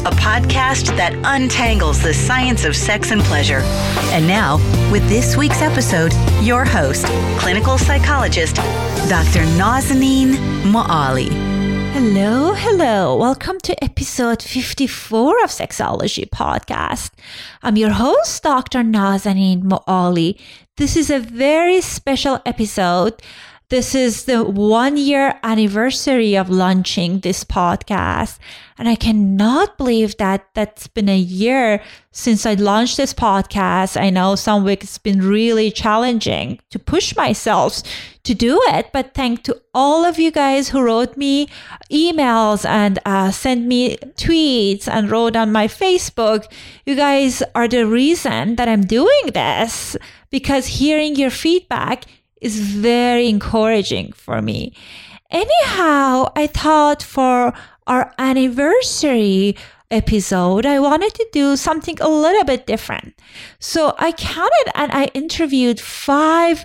a podcast that untangles the science of sex and pleasure. And now, with this week's episode, your host, clinical psychologist, Dr. Nazanin Moali. Hello, hello. Welcome to episode 54 of Sexology Podcast. I'm your host, Dr. Nazanin Moali. This is a very special episode this is the one year anniversary of launching this podcast. And I cannot believe that that's been a year since I launched this podcast. I know some weeks it's been really challenging to push myself to do it, but thank to all of you guys who wrote me emails and uh, sent me tweets and wrote on my Facebook. You guys are the reason that I'm doing this because hearing your feedback is very encouraging for me. Anyhow, I thought for our anniversary episode, I wanted to do something a little bit different. So I counted and I interviewed five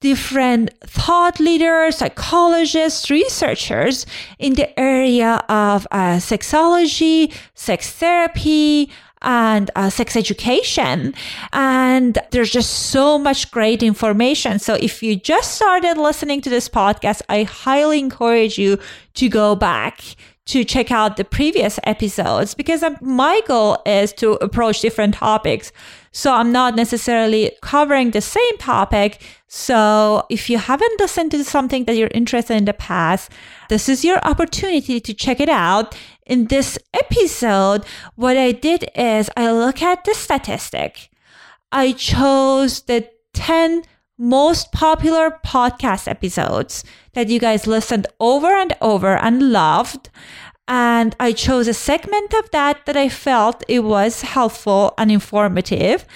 different thought leaders, psychologists, researchers in the area of uh, sexology, sex therapy, and uh, sex education. And there's just so much great information. So if you just started listening to this podcast, I highly encourage you to go back to check out the previous episodes because um, my goal is to approach different topics. So I'm not necessarily covering the same topic. So if you haven't listened to something that you're interested in the past, this is your opportunity to check it out. In this episode, what I did is I look at the statistic. I chose the 10 most popular podcast episodes that you guys listened over and over and loved. And I chose a segment of that that I felt it was helpful and informative.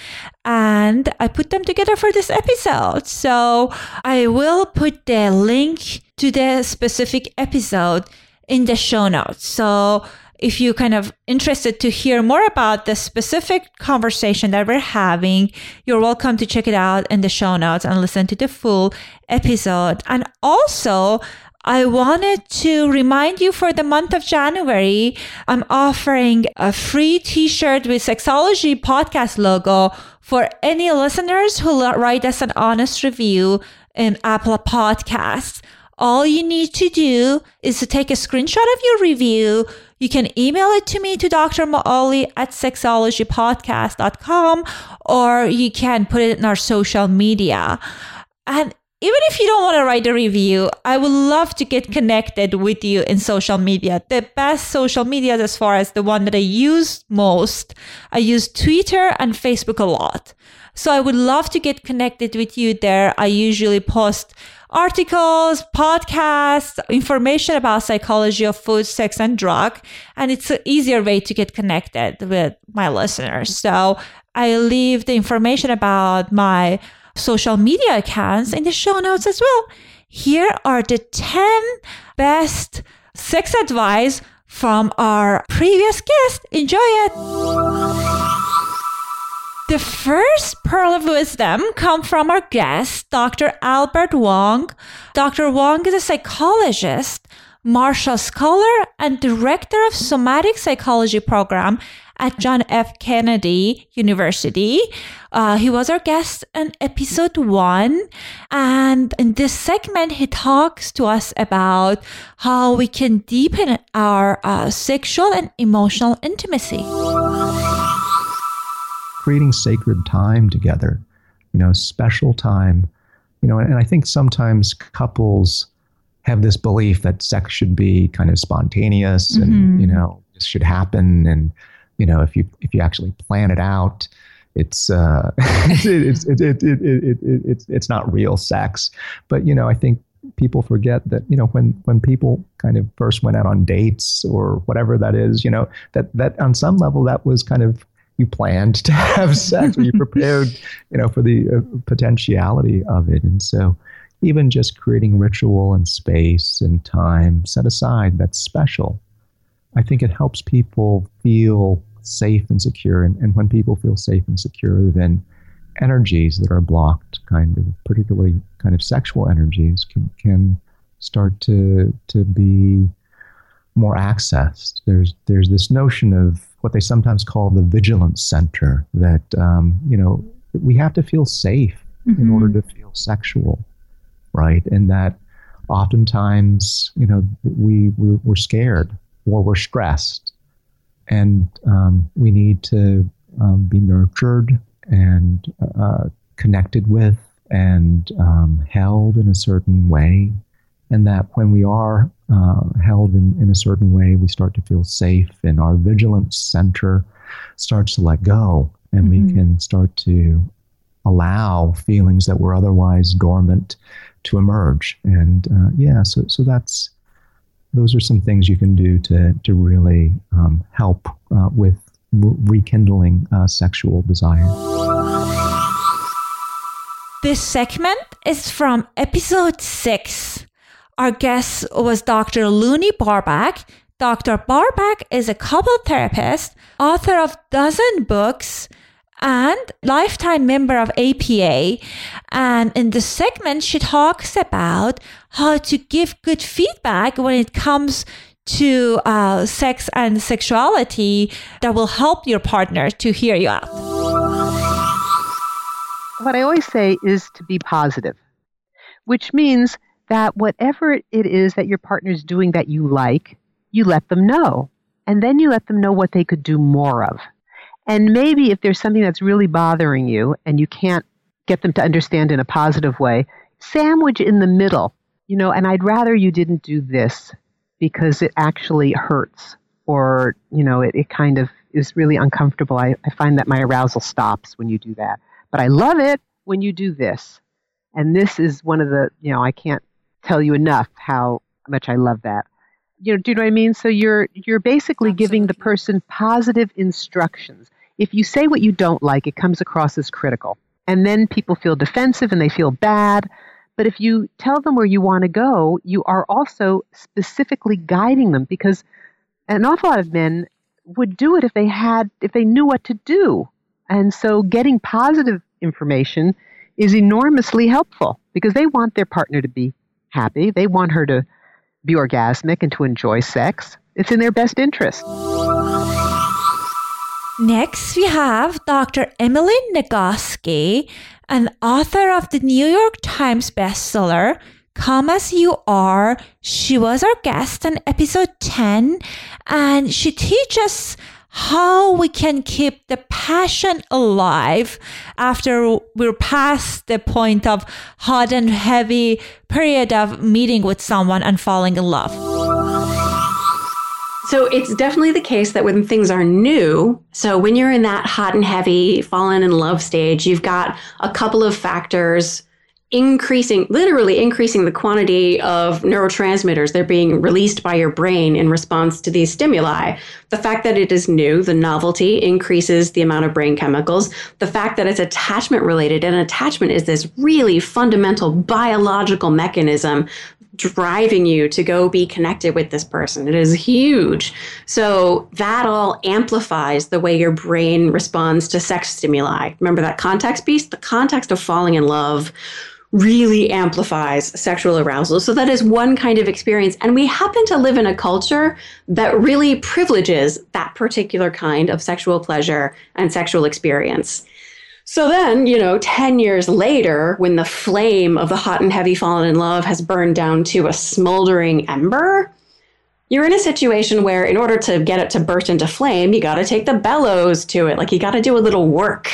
And I put them together for this episode. So I will put the link to the specific episode in the show notes. So if you're kind of interested to hear more about the specific conversation that we're having, you're welcome to check it out in the show notes and listen to the full episode. And also, I wanted to remind you for the month of January, I'm offering a free t-shirt with Sexology podcast logo for any listeners who write us an honest review in Apple Podcasts. All you need to do is to take a screenshot of your review. You can email it to me to Dr. Moali at sexologypodcast.com or you can put it in our social media. And even if you don't want to write a review, I would love to get connected with you in social media. The best social media, as far as the one that I use most, I use Twitter and Facebook a lot. So I would love to get connected with you there. I usually post articles, podcasts, information about psychology of food, sex, and drug. And it's an easier way to get connected with my listeners. So I leave the information about my social media accounts in the show notes as well. Here are the 10 best sex advice from our previous guest. Enjoy it. The first pearl of wisdom come from our guest, Dr. Albert Wong. Dr. Wong is a psychologist, Marshall Scholar, and director of somatic psychology program at John F. Kennedy University. Uh, he was our guest in episode one. And in this segment, he talks to us about how we can deepen our uh, sexual and emotional intimacy. Creating sacred time together, you know, special time, you know, and I think sometimes couples have this belief that sex should be kind of spontaneous and, mm-hmm. you know, this should happen and you know, if you if you actually plan it out, it's uh, it's, it, it, it, it, it, it's it's not real sex. But you know, I think people forget that you know when when people kind of first went out on dates or whatever that is, you know, that that on some level that was kind of you planned to have sex or you prepared, you know, for the uh, potentiality of it, and so even just creating ritual and space and time set aside that's special. I think it helps people feel safe and secure. And, and when people feel safe and secure, then energies that are blocked, kind of particularly kind of sexual energies, can can start to to be more accessed. There's there's this notion of what they sometimes call the vigilance center that um, you know we have to feel safe mm-hmm. in order to feel sexual, right? And that oftentimes you know we we're, we're scared or we're stressed and um, we need to um, be nurtured and uh, connected with and um, held in a certain way. And that when we are uh, held in, in a certain way, we start to feel safe, and our vigilance center starts to let go, and mm-hmm. we can start to allow feelings that were otherwise dormant to emerge. And uh, yeah, so so that's those are some things you can do to, to really um, help uh, with re- rekindling uh, sexual desire. This segment is from episode six. Our guest was Dr. Lonnie Barbach. Dr. Barbach is a couple therapist, author of dozen books, and lifetime member of APA. And in the segment, she talks about how to give good feedback when it comes to uh, sex and sexuality that will help your partner to hear you out. What I always say is to be positive, which means that whatever it is that your partner is doing that you like, you let them know. And then you let them know what they could do more of. And maybe if there's something that's really bothering you and you can't get them to understand in a positive way, sandwich in the middle, you know, and I'd rather you didn't do this because it actually hurts or, you know, it, it kind of is really uncomfortable. I, I find that my arousal stops when you do that. But I love it when you do this. And this is one of the, you know, I can't tell you enough how much I love that you know do you know what i mean so you're you're basically Absolutely. giving the person positive instructions if you say what you don't like, it comes across as critical. And then people feel defensive and they feel bad. But if you tell them where you want to go, you are also specifically guiding them because an awful lot of men would do it if they had if they knew what to do. And so getting positive information is enormously helpful because they want their partner to be happy. They want her to be orgasmic and to enjoy sex. It's in their best interest. Next, we have Dr. Emily Nagoski, an author of the New York Times bestseller, Come As You Are. She was our guest on episode 10, and she teaches how we can keep the passion alive after we're past the point of hot and heavy period of meeting with someone and falling in love. So it's definitely the case that when things are new, so when you're in that hot and heavy, fallen in love stage, you've got a couple of factors increasing, literally increasing the quantity of neurotransmitters they're being released by your brain in response to these stimuli. The fact that it is new, the novelty increases the amount of brain chemicals. The fact that it's attachment related, and attachment is this really fundamental biological mechanism driving you to go be connected with this person. It is huge. So that all amplifies the way your brain responds to sex stimuli. Remember that context piece? The context of falling in love really amplifies sexual arousal. So that is one kind of experience. And we happen to live in a culture that really privileges that particular kind of sexual pleasure and sexual experience. So then, you know, 10 years later, when the flame of the hot and heavy fallen in love has burned down to a smoldering ember, you're in a situation where, in order to get it to burst into flame, you got to take the bellows to it. Like, you got to do a little work.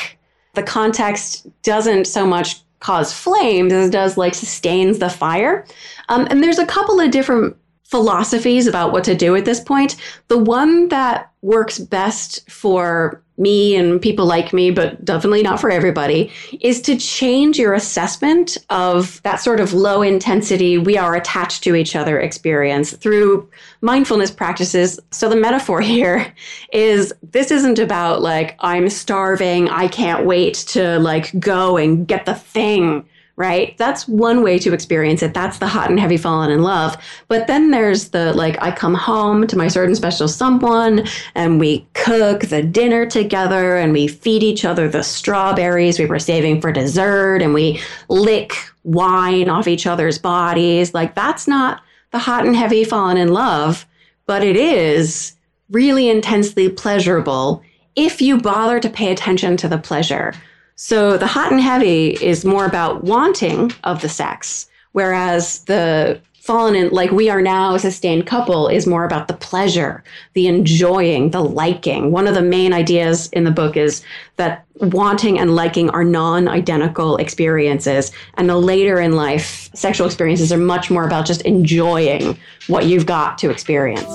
The context doesn't so much cause flames as it does like sustains the fire. Um, and there's a couple of different philosophies about what to do at this point. The one that works best for me and people like me, but definitely not for everybody, is to change your assessment of that sort of low intensity, we are attached to each other experience through mindfulness practices. So the metaphor here is this isn't about like, I'm starving, I can't wait to like go and get the thing right? That's one way to experience it. That's the hot and heavy falling in love. But then there's the like, I come home to my certain special someone and we cook the dinner together and we feed each other the strawberries we were saving for dessert and we lick wine off each other's bodies. Like, that's not the hot and heavy falling in love, but it is really intensely pleasurable if you bother to pay attention to the pleasure. So the hot and heavy is more about wanting of the sex, whereas the fallen in like we are now a sustained couple is more about the pleasure, the enjoying, the liking. One of the main ideas in the book is that wanting and liking are non-identical experiences and the later in life sexual experiences are much more about just enjoying what you've got to experience.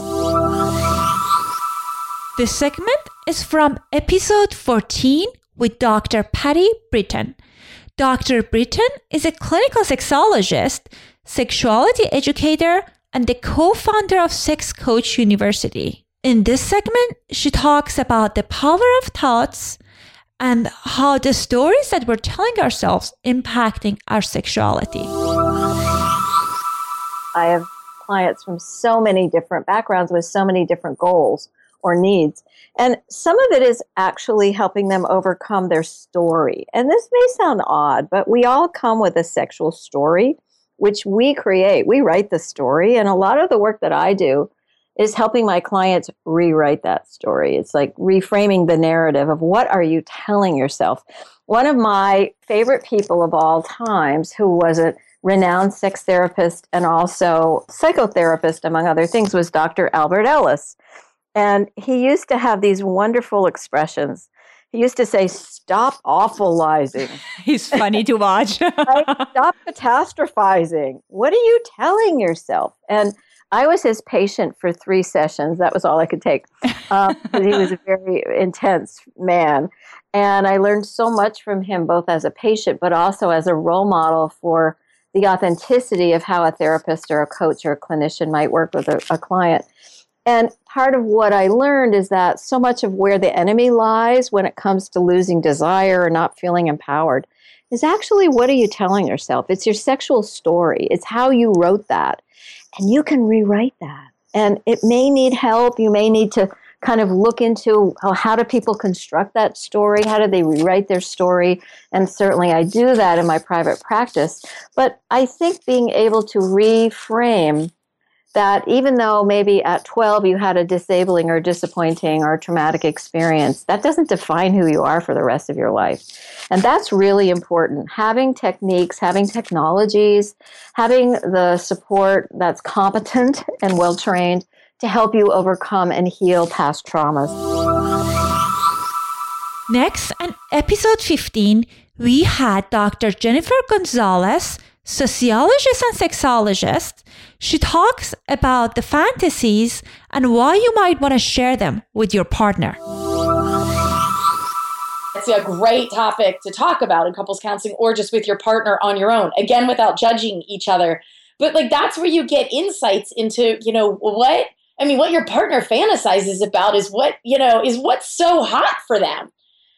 This segment is from episode 14 with Dr. Patti Britton. Dr. Britton is a clinical sexologist, sexuality educator, and the co founder of Sex Coach University. In this segment, she talks about the power of thoughts and how the stories that we're telling ourselves impacting our sexuality. I have clients from so many different backgrounds with so many different goals or needs. And some of it is actually helping them overcome their story. And this may sound odd, but we all come with a sexual story, which we create. We write the story. And a lot of the work that I do is helping my clients rewrite that story. It's like reframing the narrative of what are you telling yourself. One of my favorite people of all times, who was a renowned sex therapist and also psychotherapist, among other things, was Dr. Albert Ellis. And he used to have these wonderful expressions. He used to say, Stop awfulizing. He's funny to watch. Stop catastrophizing. What are you telling yourself? And I was his patient for three sessions. That was all I could take. Uh, he was a very intense man. And I learned so much from him, both as a patient, but also as a role model for the authenticity of how a therapist or a coach or a clinician might work with a, a client. And part of what I learned is that so much of where the enemy lies when it comes to losing desire or not feeling empowered is actually what are you telling yourself? It's your sexual story, it's how you wrote that. And you can rewrite that. And it may need help. You may need to kind of look into how, how do people construct that story? How do they rewrite their story? And certainly I do that in my private practice. But I think being able to reframe that even though maybe at 12 you had a disabling or disappointing or traumatic experience, that doesn't define who you are for the rest of your life. And that's really important. Having techniques, having technologies, having the support that's competent and well trained to help you overcome and heal past traumas. Next, on episode 15, we had Dr. Jennifer Gunsaullus sociologist and sexologist, she talks about the fantasies and why you might want to share them with your partner. It's a great topic to talk about in couples counseling or just with your partner on your own, again, without judging each other. But like that's where you get insights into, you know, what I mean, what your partner fantasizes about is what, you know, is what's so hot for them.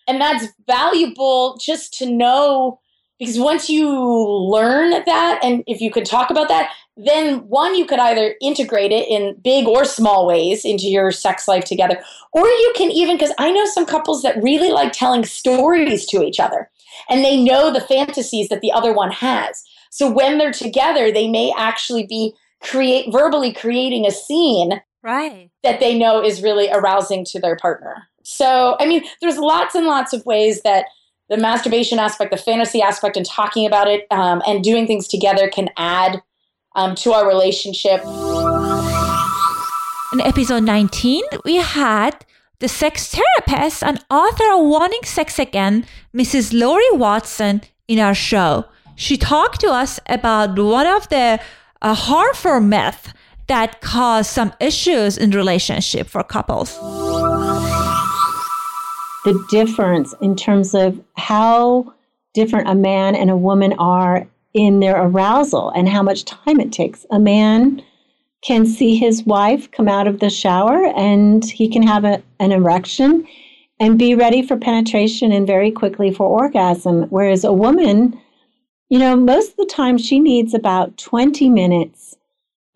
And that's valuable just to know because once you learn that and if you could talk about that, then one, you could either integrate it in big or small ways into your sex life together, or you can even, because I know some couples that really like telling stories to each other and they know the fantasies that the other one has. So when they're together, they may actually be create verbally creating a scene right that they know is really arousing to their partner. So, I mean, there's lots and lots of ways that the masturbation aspect, the fantasy aspect, and talking about it um, and doing things together can add um, to our relationship. In episode 19, we had the sex therapist and author of Wanting Sex Again, Mrs. Laurie Watson, in our show. She talked to us about one of the uh, harmful myths that cause some issues in relationship for couples. The difference in terms of how different a man and a woman are in their arousal and how much time it takes. A man can see his wife come out of the shower and he can have a, an erection and be ready for penetration and very quickly for orgasm. Whereas a woman, you know, most of the time she needs about 20 minutes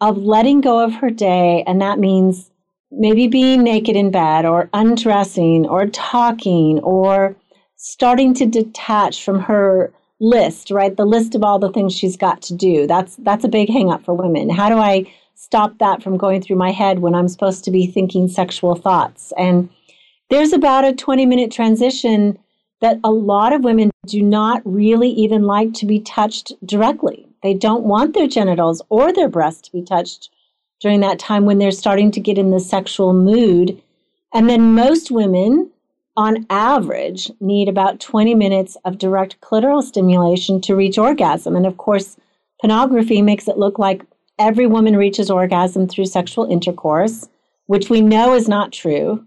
of letting go of her day. And that means maybe being naked in bed or undressing or talking or starting to detach from her list, right? The list of all the things she's got to do. That's that's a big hang up for women. How do I stop that from going through my head when I'm supposed to be thinking sexual thoughts? And there's about a 20 minute transition that a lot of women do not really even like to be touched directly. They don't want their genitals or their breasts to be touched during that time when they're starting to get in the sexual mood. And then most women on average, need about 20 minutes of direct clitoral stimulation to reach orgasm. And of course, pornography makes it look like every woman reaches orgasm through sexual intercourse, which we know is not true.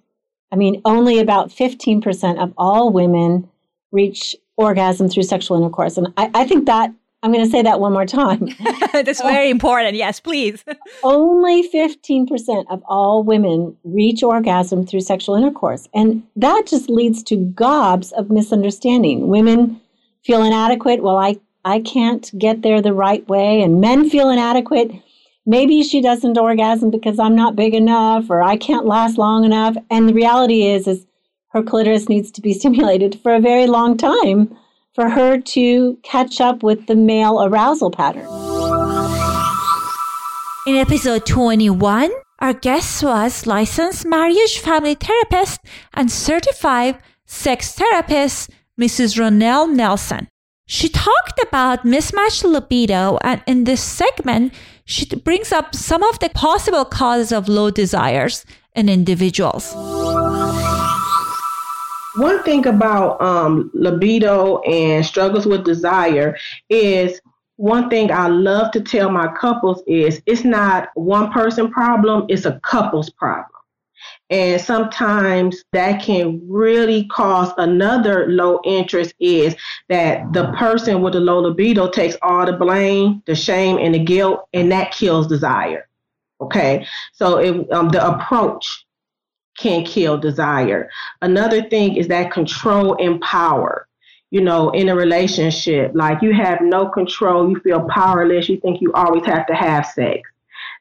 I mean, only about 15% of all women reach orgasm through sexual intercourse. And I, I think that I'm going to say that one more time. That's very important. Yes, please. Only 15% of all women reach orgasm through sexual intercourse. And that just leads to gobs of misunderstanding. Women feel inadequate. Well, I, I can't get there the right way. And men feel inadequate. Maybe she doesn't orgasm because I'm not big enough or I can't last long enough. And the reality is, is her clitoris needs to be stimulated for a very long time for her to catch up with the male arousal pattern. In episode 21, our guest was licensed marriage family therapist and certified sex therapist, Mrs. Ronelle Nelson. She talked about mismatched libido, and in this segment, she brings up some of the possible causes of low desires in individuals. One thing about um, libido and struggles with desire is one thing I love to tell my couples is it's not one person problem, it's a couple's problem. And sometimes that can really cause another low interest is that the person with the low libido takes all the blame, the shame, and the guilt, and that kills desire. Okay. So um, the approach can kill desire. Another thing is that control and power. You know, in a relationship, like you have no control, you feel powerless, you think you always have to have sex.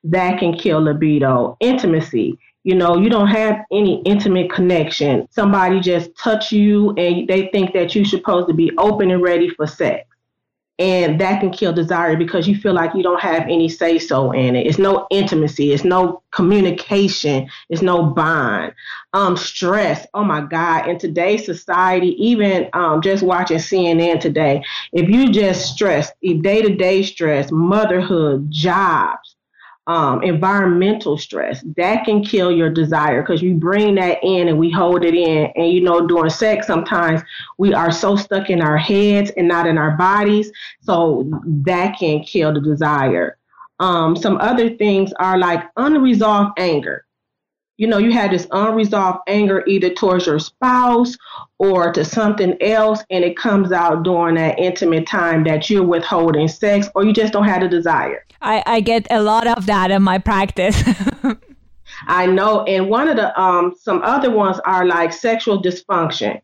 That can kill libido. Intimacy. You know, you don't have any intimate connection. Somebody just touch you and they think that you're supposed to be open and ready for sex and that can kill desire because you feel like you don't have any say so in it. It's no intimacy, it's no communication, it's no bond. Um, stress. Oh my God! In today's society, even um, just watching CNN today, if you just stress, day to day stress, motherhood, jobs, um, environmental stress. That can kill your desire because you bring that in and we hold it in. And you know during sex sometimes we are so stuck in our heads and not in our bodies so that can kill the desire. Um, some other things are like unresolved anger. You know, you had this unresolved anger either towards your spouse or to something else, and it comes out during that intimate time that you're withholding sex or you just don't have the desire. I, I get a lot of that in my practice. I know. And one of the um some other ones are like sexual dysfunction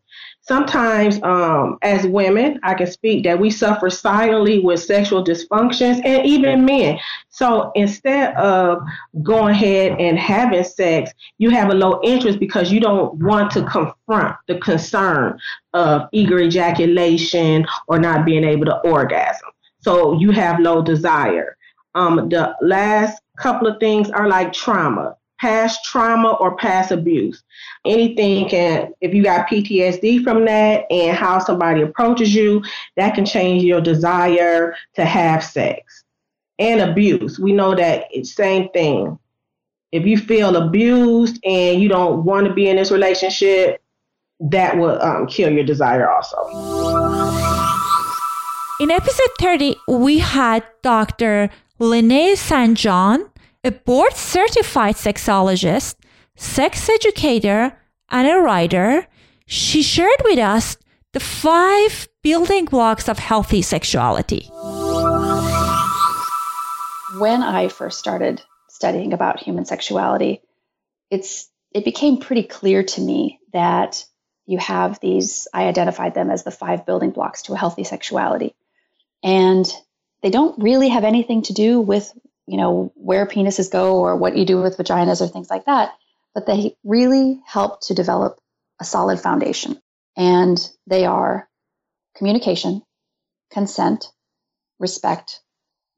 sometimes um, as women i can speak that we suffer silently with sexual dysfunctions and even men so instead of going ahead and having sex you have a low interest because you don't want to confront the concern of eager ejaculation or not being able to orgasm so you have low desire um, the last couple of things are like trauma past trauma or past abuse. Anything can, if you got PTSD from that and how somebody approaches you, that can change your desire to have sex. And abuse, we know that it's same thing. If you feel abused and you don't want to be in this relationship, that will um, kill your desire also. In episode 30, we had Dr. Lanae St. John a board certified sexologist, sex educator, and a writer, she shared with us the five building blocks of healthy sexuality. When I first started studying about human sexuality, it's it became pretty clear to me that you have these I identified them as the five building blocks to a healthy sexuality. And they don't really have anything to do with you know, where penises go or what you do with vaginas or things like that. But they really help to develop a solid foundation. And they are communication, consent, respect,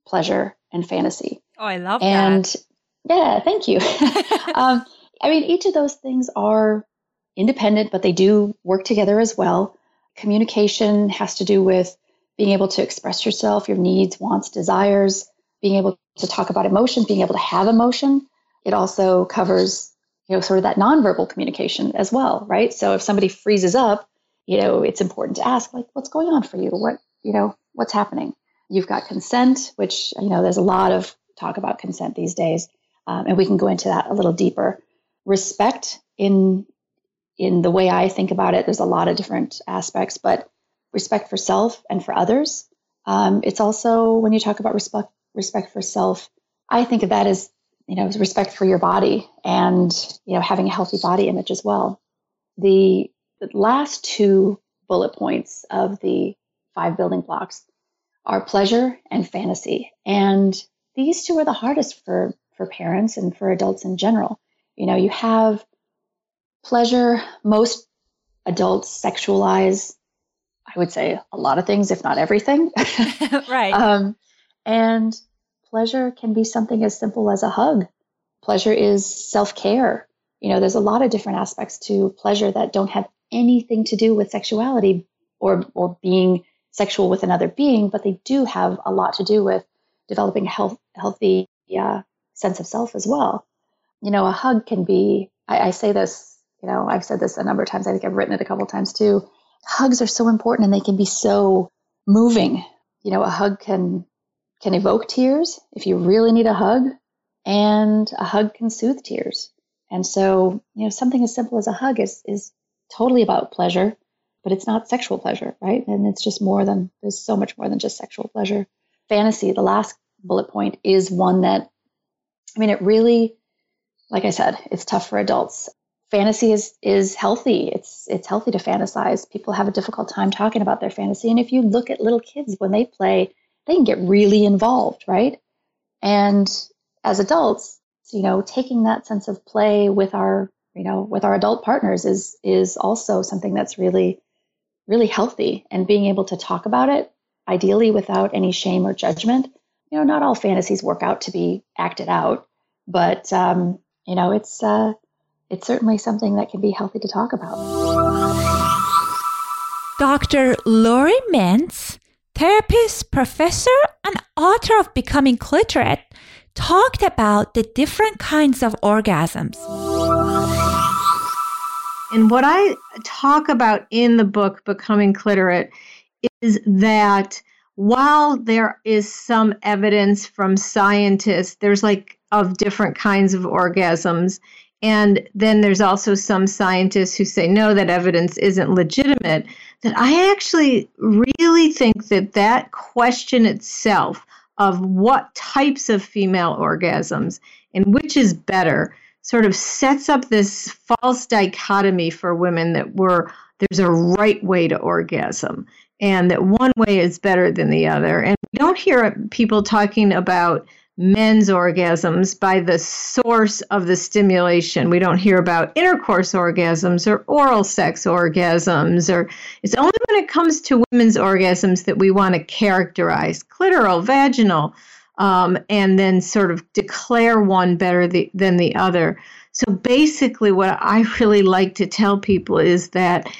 pleasure, and fantasy. Oh, I love that. and, that. Yeah, thank you. um, I mean, each of those things are independent, but they do work together as well. Communication has to do with being able to express yourself, your needs, wants, desires, being able to talk about emotions, being able to have emotion. It also covers, you know, sort of that nonverbal communication as well, right? So if somebody freezes up, you know, it's important to ask, like, what's going on for you? What, you know, what's happening? You've got consent, which, you know, there's a lot of talk about consent these days. Um, and we can go into that a little deeper. Respect in in the way I think about it, there's a lot of different aspects, but respect for self and for others. Um, it's also when you talk about respect respect for self, I think of that as, you know, respect for your body and, you know, having a healthy body image as well. The, the last two bullet points of the five building blocks are pleasure and fantasy. And these two are the hardest for, for parents and for adults in general. You know, you have pleasure. Most adults sexualize, I would say, a lot of things, if not everything. right. Um, and pleasure can be something as simple as a hug. Pleasure is self care. You know, there's a lot of different aspects to pleasure that don't have anything to do with sexuality or, or being sexual with another being, but they do have a lot to do with developing a health, healthy uh, sense of self as well. You know, a hug can be, I, I say this, you know, I've said this a number of times. I think I've written it a couple of times too. Hugs are so important and they can be so moving. You know, a hug can can evoke tears if you really need a hug, and a hug can soothe tears. And so, you know, something as simple as a hug is is totally about pleasure, but it's not sexual pleasure, right? And it's just more than there's so much more than just sexual pleasure. Fantasy, the last bullet point, is one that I mean, it really, like I said, it's tough for adults. Fantasy is is healthy. It's it's healthy to fantasize. People have a difficult time talking about their fantasy. And if you look at little kids when they play they can get really involved, right? And as adults, you know, taking that sense of play with our, you know, with our adult partners is is also something that's really, really healthy. And being able to talk about it, ideally without any shame or judgment. You know, not all fantasies work out to be acted out, but um, you know, it's uh, it's certainly something that can be healthy to talk about. Dr. Laurie Mintz therapist, professor, and author of Becoming Cliterate, talked about the different kinds of orgasms. And what I talk about in the book, Becoming Cliterate, is that while there is some evidence from scientists, there's like of different kinds of orgasms, and then there's also some scientists who say no that evidence isn't legitimate that i actually really think that that question itself of what types of female orgasms and which is better sort of sets up this false dichotomy for women that we're there's a right way to orgasm and that one way is better than the other. And we don't hear people talking about men's orgasms by the source of the stimulation. We don't hear about intercourse orgasms or oral sex orgasms, or it's only when it comes to women's orgasms that we want to characterize clitoral, vaginal, um, and then sort of declare one better the, than the other. So basically, what I really like to tell people is that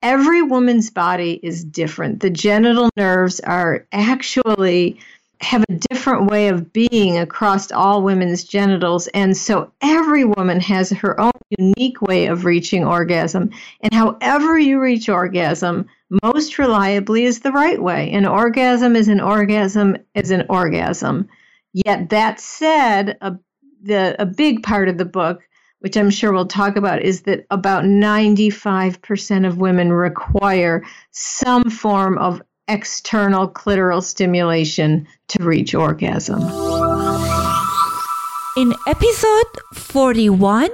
every woman's body is different. The genital nerves are actually have a different way of being across all women's genitals. And so every woman has her own unique way of reaching orgasm. And however you reach orgasm, most reliably is the right way. An orgasm is an orgasm is an orgasm. Yet that said, a, the, a big part of the book, which I'm sure we'll talk about, is that about 95% of women require some form of external clitoral stimulation to reach orgasm. In episode 41,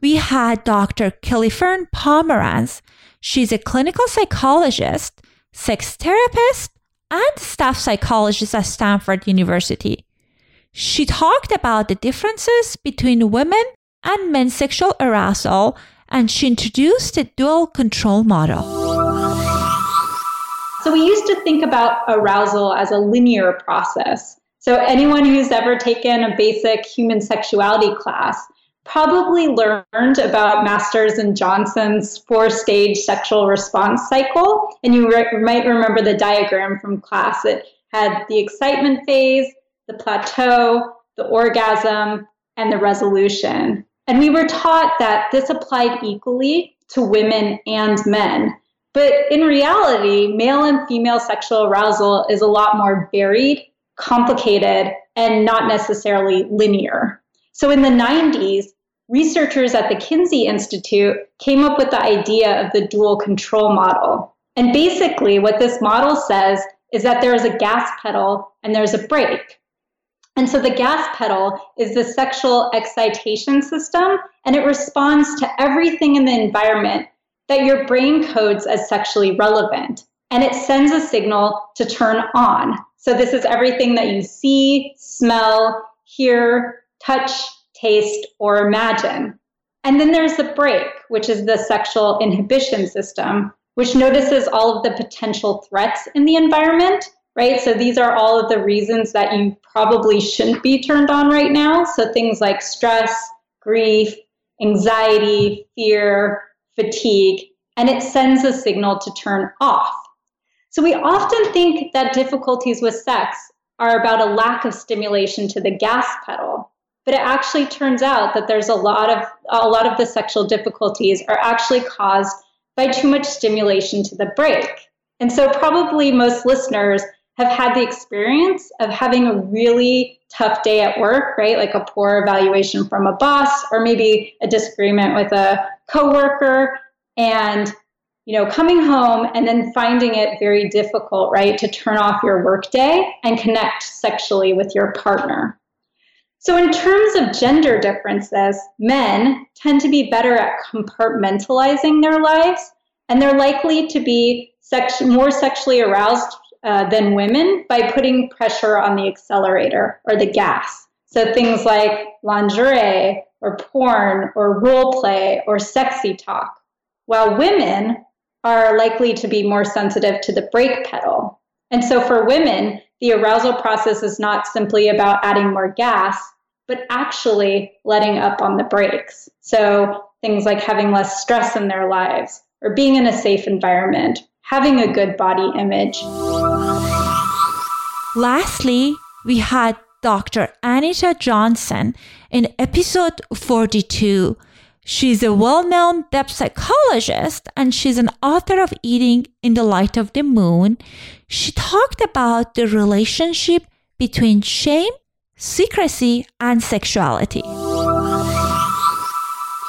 we had Dr. Kellyfern Pomeranz. She's a clinical psychologist, sex therapist, and staff psychologist at Stanford University. She talked about the differences between women and men's sexual arousal, and she introduced the dual control model. So we used to think about arousal as a linear process. So anyone who's ever taken a basic human sexuality class probably learned about Masters and Johnson's four stage sexual response cycle. And you re- might remember the diagram from class. It had the excitement phase, the plateau, the orgasm, and the resolution. And we were taught that this applied equally to women and men. But in reality, male and female sexual arousal is a lot more varied, complicated, and not necessarily linear. So in the 90s, researchers at the Kinsey Institute came up with the idea of the dual control model. And basically, what this model says is that there is a gas pedal and there's a brake. And so the gas pedal is the sexual excitation system, and it responds to everything in the environment that your brain codes as sexually relevant and it sends a signal to turn on. So, this is everything that you see, smell, hear, touch, taste, or imagine. And then there's the brake, which is the sexual inhibition system, which notices all of the potential threats in the environment, right? So, these are all of the reasons that you probably shouldn't be turned on right now. So, things like stress, grief, anxiety, fear, fatigue, and it sends a signal to turn off. So we often think that difficulties with sex are about a lack of stimulation to the gas pedal, but it actually turns out that there's a lot of a lot of the sexual difficulties are actually caused by too much stimulation to the brake. And so probably most listeners have had the experience of having a really tough day at work, right? Like a poor evaluation from a boss or maybe a disagreement with a coworker and you know coming home and then finding it very difficult, right, to turn off your workday and connect sexually with your partner. So, in terms of gender differences, men tend to be better at compartmentalizing their lives, and they're likely to be sex- more sexually aroused uh, than women by putting pressure on the accelerator or the gas. So things like lingerie or porn or role play or sexy talk. While women are likely to be more sensitive to the brake pedal. And so for women, the arousal process is not simply about adding more gas, but actually letting up on the brakes. So things like having less stress in their lives or being in a safe environment having a good body image. Lastly, we had Dr. Anita Johnston in episode 42. She's a well known depth psychologist and she's an author of Eating in the Light of the Moon. She talked about the relationship between shame, secrecy, and sexuality.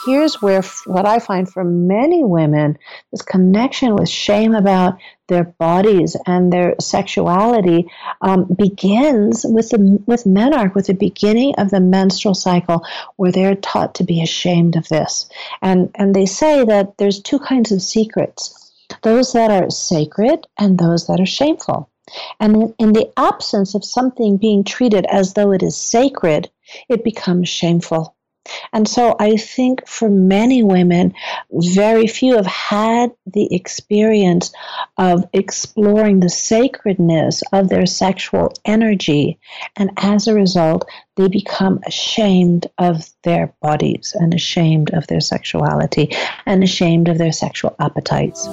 Here's where what I find for many women, this connection with shame about their bodies and their sexuality um, begins with the with menarche, with the beginning of the menstrual cycle, where they're taught to be ashamed of this. And and they say that there's two kinds of secrets: those that are sacred and those that are shameful. And in the absence of something being treated as though it is sacred, it becomes shameful. And so I think for many women, very few have had the experience of exploring the sacredness of their sexual energy. And as a result, they become ashamed of their bodies and ashamed of their sexuality and ashamed of their sexual appetites.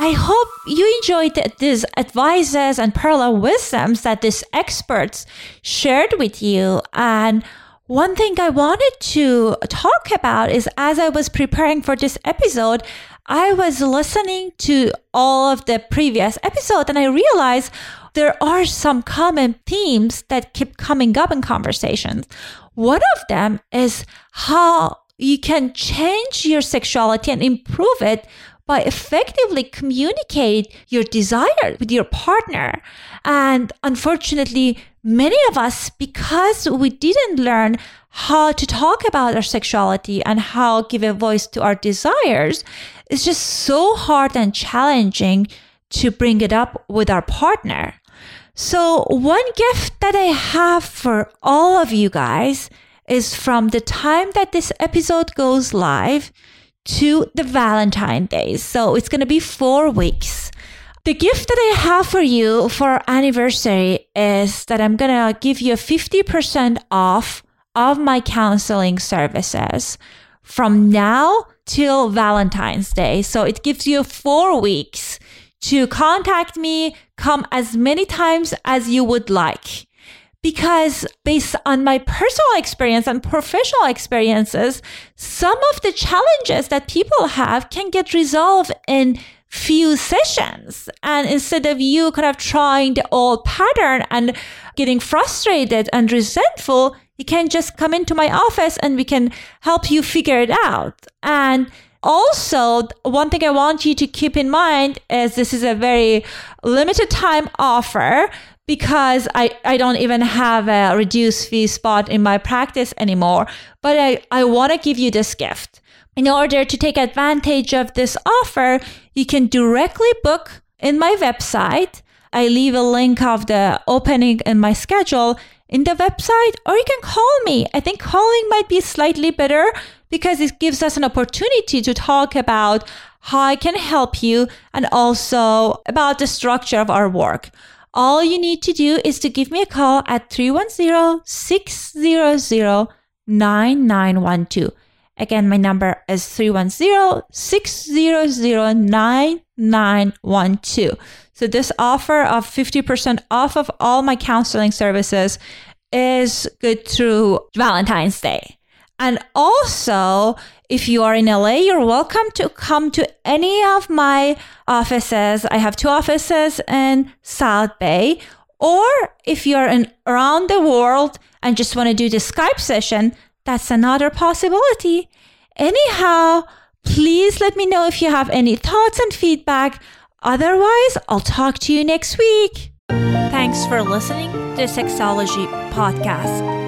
I hope you enjoyed these advices and parallel wisdoms that these experts shared with you. And one thing I wanted to talk about is as I was preparing for this episode, I was listening to all of the previous episodes and I realized there are some common themes that keep coming up in conversations. One of them is how you can change your sexuality and improve it by effectively communicate your desire with your partner. And unfortunately, many of us, because we didn't learn how to talk about our sexuality and how give a voice to our desires, it's just so hard and challenging to bring it up with our partner. So one gift that I have for all of you guys is from the time that this episode goes live to the Valentine days. So it's going to be four weeks. The gift that I have for you for anniversary is that I'm going to give you 50% off of my counseling services from now till Valentine's Day. So it gives you four weeks to contact me, come as many times as you would like because based on my personal experience and professional experiences, some of the challenges that people have can get resolved in few sessions. And instead of you kind of trying the old pattern and getting frustrated and resentful, you can just come into my office and we can help you figure it out. And also, one thing I want you to keep in mind is this is a very limited time offer because I, I don't even have a reduced fee spot in my practice anymore. But I, I want to give you this gift. In order to take advantage of this offer, you can directly book in my website. I leave a link of the opening in my schedule in the website, or you can call me. I think calling might be slightly better because it gives us an opportunity to talk about how I can help you and also about the structure of our work. All you need to do is to give me a call at 310 600 9912. Again, my number is 310 600 9912. So, this offer of 50% off of all my counseling services is good through Valentine's Day. And also, if you are in LA, you're welcome to come to any of my offices. I have two offices in South Bay. Or if you're in, around the world and just want to do the Skype session, that's another possibility. Anyhow, please let me know if you have any thoughts and feedback. Otherwise, I'll talk to you next week. Thanks for listening to Sexology Podcast.